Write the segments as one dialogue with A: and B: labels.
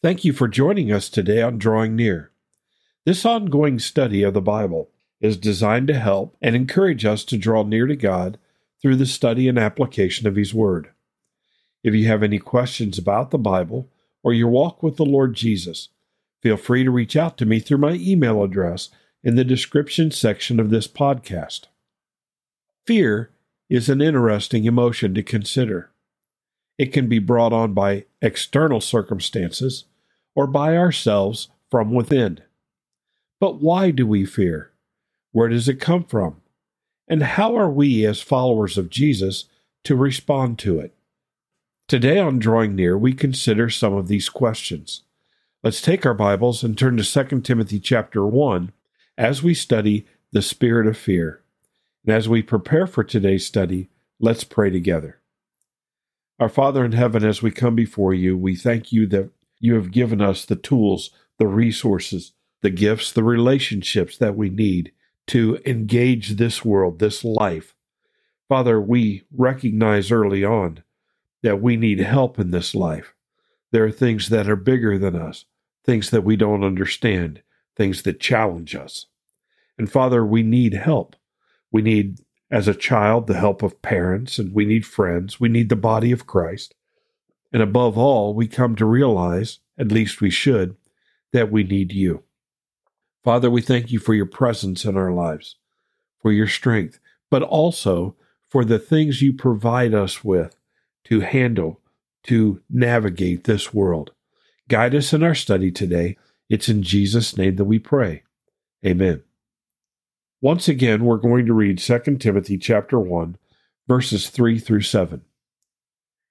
A: Thank you for joining us today on Drawing Near. This ongoing study of the Bible is designed to help and encourage us to draw near to God through the study and application of His Word. If you have any questions about the Bible or your walk with the Lord Jesus, feel free to reach out to me through my email address in the description section of this podcast. Fear is an interesting emotion to consider. It can be brought on by external circumstances or by ourselves from within. But why do we fear? Where does it come from? And how are we, as followers of Jesus, to respond to it? Today on Drawing Near, we consider some of these questions. Let's take our Bibles and turn to 2 Timothy chapter 1 as we study the spirit of fear. And as we prepare for today's study, let's pray together. Our Father in heaven, as we come before you, we thank you that you have given us the tools, the resources, the gifts, the relationships that we need to engage this world, this life. Father, we recognize early on that we need help in this life. There are things that are bigger than us, things that we don't understand, things that challenge us. And Father, we need help. We need as a child, the help of parents, and we need friends. We need the body of Christ. And above all, we come to realize, at least we should, that we need you. Father, we thank you for your presence in our lives, for your strength, but also for the things you provide us with to handle, to navigate this world. Guide us in our study today. It's in Jesus' name that we pray. Amen. Once again, we're going to read 2 Timothy chapter 1, verses 3 through 7.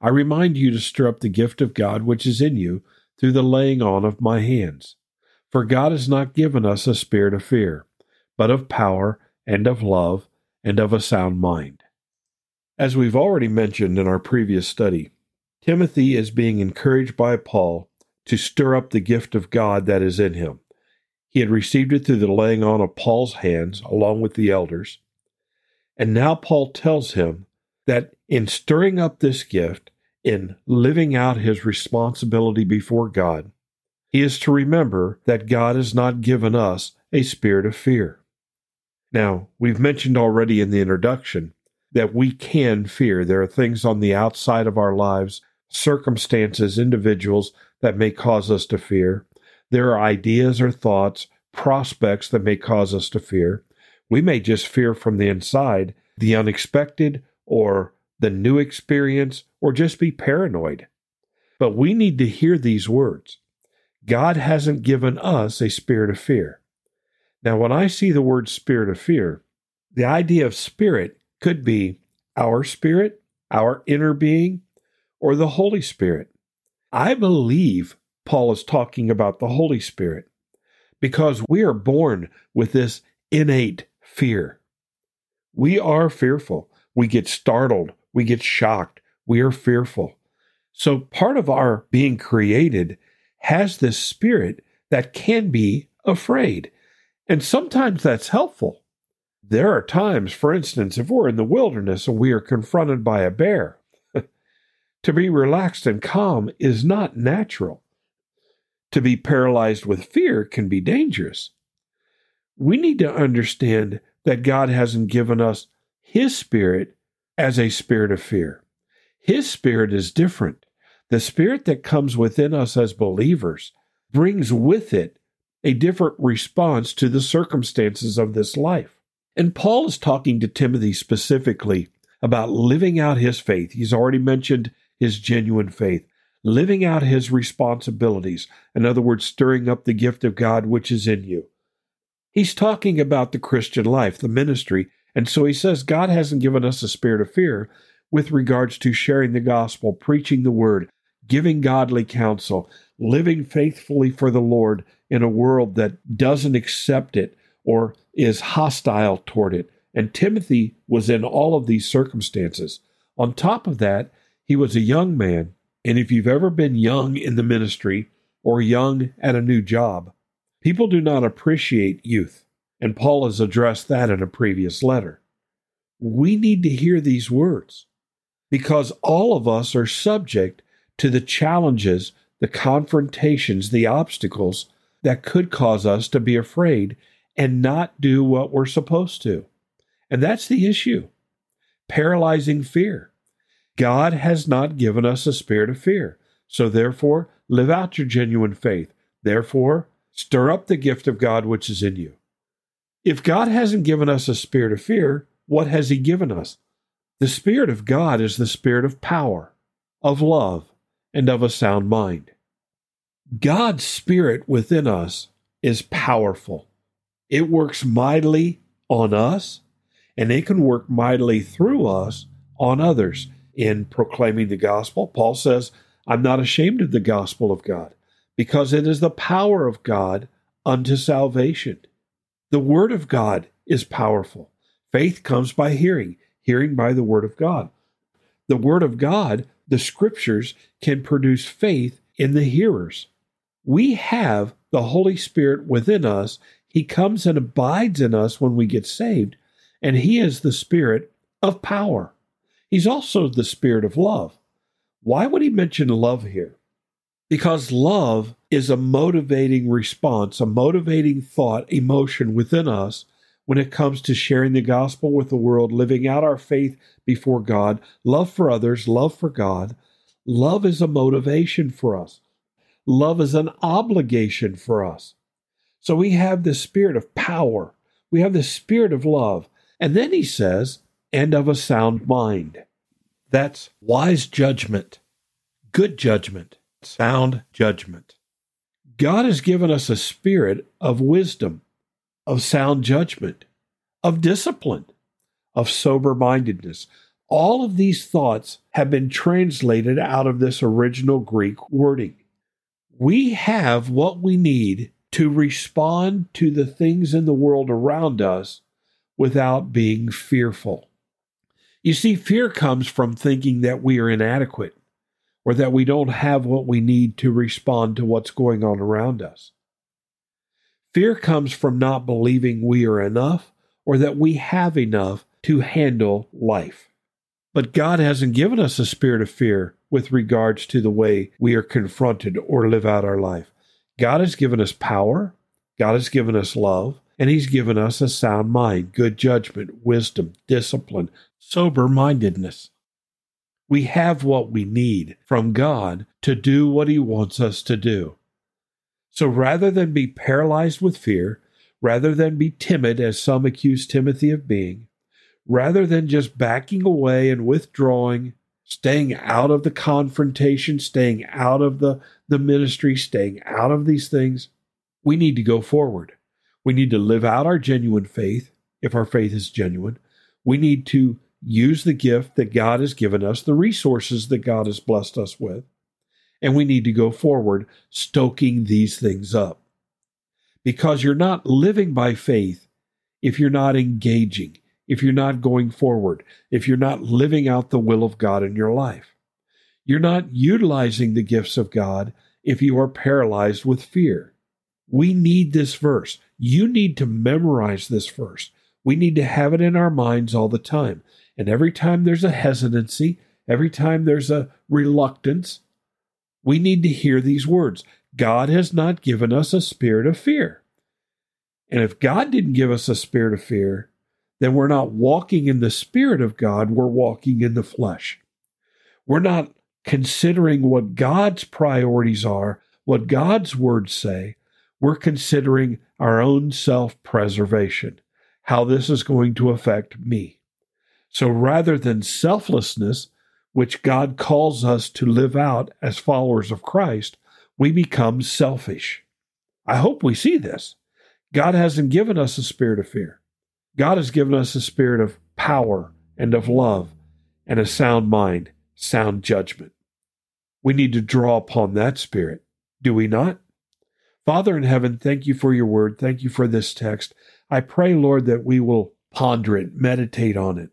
A: I remind you to stir up the gift of God which is in you through the laying on of my hands. For God has not given us a spirit of fear, but of power and of love and of a sound mind. As we've already mentioned in our previous study, Timothy is being encouraged by Paul to stir up the gift of God that is in him. He had received it through the laying on of Paul's hands along with the elders. And now Paul tells him that in stirring up this gift, in living out his responsibility before God, he is to remember that God has not given us a spirit of fear. Now, we've mentioned already in the introduction that we can fear. There are things on the outside of our lives, circumstances, individuals that may cause us to fear. There are ideas or thoughts, prospects that may cause us to fear. We may just fear from the inside the unexpected or the new experience or just be paranoid. But we need to hear these words God hasn't given us a spirit of fear. Now, when I see the word spirit of fear, the idea of spirit could be our spirit, our inner being, or the Holy Spirit. I believe Paul is talking about the Holy Spirit because we are born with this innate fear. We are fearful. We get startled. We get shocked. We are fearful. So part of our being created has this spirit that can be afraid. And sometimes that's helpful. There are times, for instance, if we're in the wilderness and we are confronted by a bear, to be relaxed and calm is not natural. To be paralyzed with fear can be dangerous. We need to understand that God hasn't given us His Spirit as a spirit of fear. His Spirit is different. The Spirit that comes within us as believers brings with it a different response to the circumstances of this life. And Paul is talking to Timothy specifically about living out his faith. He's already mentioned his genuine faith living out his responsibilities. In other words, stirring up the gift of God which is in you. He's talking about the Christian life, the ministry. And so he says God hasn't given us a spirit of fear with regards to sharing the gospel, preaching the word, giving godly counsel, living faithfully for the Lord in a world that doesn't accept it or is hostile toward it. And Timothy was in all of these circumstances. On top of that, he was a young man. And if you've ever been young in the ministry or young at a new job, people do not appreciate youth. And Paul has addressed that in a previous letter. We need to hear these words because all of us are subject to the challenges, the confrontations, the obstacles that could cause us to be afraid and not do what we're supposed to. And that's the issue paralyzing fear. God has not given us a spirit of fear. So therefore, live out your genuine faith. Therefore, stir up the gift of God which is in you. If God hasn't given us a spirit of fear, what has He given us? The Spirit of God is the spirit of power, of love, and of a sound mind. God's Spirit within us is powerful. It works mightily on us, and it can work mightily through us on others. In proclaiming the gospel, Paul says, I'm not ashamed of the gospel of God, because it is the power of God unto salvation. The Word of God is powerful. Faith comes by hearing, hearing by the Word of God. The Word of God, the Scriptures, can produce faith in the hearers. We have the Holy Spirit within us. He comes and abides in us when we get saved, and He is the Spirit of power. He's also the Spirit of love. Why would He mention love here? Because love is a motivating response, a motivating thought, emotion within us when it comes to sharing the gospel with the world, living out our faith before God, love for others, love for God. Love is a motivation for us. Love is an obligation for us. So we have the spirit of power, we have the spirit of love. And then he says, and of a sound mind. That's wise judgment, good judgment, sound judgment. God has given us a spirit of wisdom, of sound judgment, of discipline, of sober mindedness. All of these thoughts have been translated out of this original Greek wording. We have what we need to respond to the things in the world around us without being fearful. You see, fear comes from thinking that we are inadequate or that we don't have what we need to respond to what's going on around us. Fear comes from not believing we are enough or that we have enough to handle life. But God hasn't given us a spirit of fear with regards to the way we are confronted or live out our life. God has given us power, God has given us love, and He's given us a sound mind, good judgment, wisdom, discipline, sober mindedness. We have what we need from God to do what He wants us to do. So rather than be paralyzed with fear, rather than be timid, as some accuse Timothy of being, rather than just backing away and withdrawing, staying out of the confrontation, staying out of the, the ministry, staying out of these things, we need to go forward. We need to live out our genuine faith, if our faith is genuine. We need to use the gift that God has given us, the resources that God has blessed us with, and we need to go forward stoking these things up. Because you're not living by faith if you're not engaging, if you're not going forward, if you're not living out the will of God in your life. You're not utilizing the gifts of God if you are paralyzed with fear. We need this verse. You need to memorize this verse. We need to have it in our minds all the time. And every time there's a hesitancy, every time there's a reluctance, we need to hear these words God has not given us a spirit of fear. And if God didn't give us a spirit of fear, then we're not walking in the spirit of God, we're walking in the flesh. We're not considering what God's priorities are, what God's words say. We're considering our own self preservation, how this is going to affect me. So rather than selflessness, which God calls us to live out as followers of Christ, we become selfish. I hope we see this. God hasn't given us a spirit of fear. God has given us a spirit of power and of love and a sound mind, sound judgment. We need to draw upon that spirit Do we not? Father in heaven, thank you for your word. Thank you for this text. I pray, Lord, that we will ponder it, meditate on it,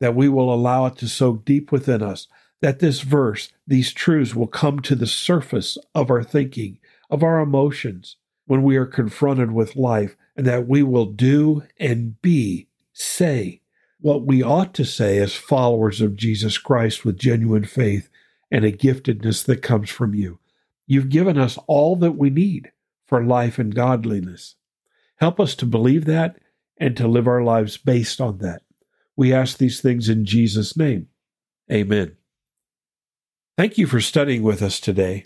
A: that we will allow it to soak deep within us, that this verse, these truths will come to the surface of our thinking, of our emotions, when we are confronted with life, and that we will do and be, say, what we ought to say as followers of Jesus Christ with genuine faith and a giftedness that comes from you. You've given us all that we need for life and godliness. Help us to believe that and to live our lives based on that. We ask these things in Jesus' name. Amen. Thank you for studying with us today.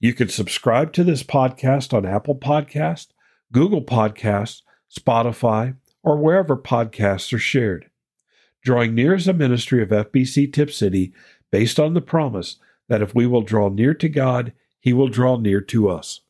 A: You can subscribe to this podcast on Apple Podcast, Google Podcasts, Spotify, or wherever podcasts are shared. Drawing Near is a ministry of FBC Tipp City based on the promise that if we will draw near to God, He will draw near to us.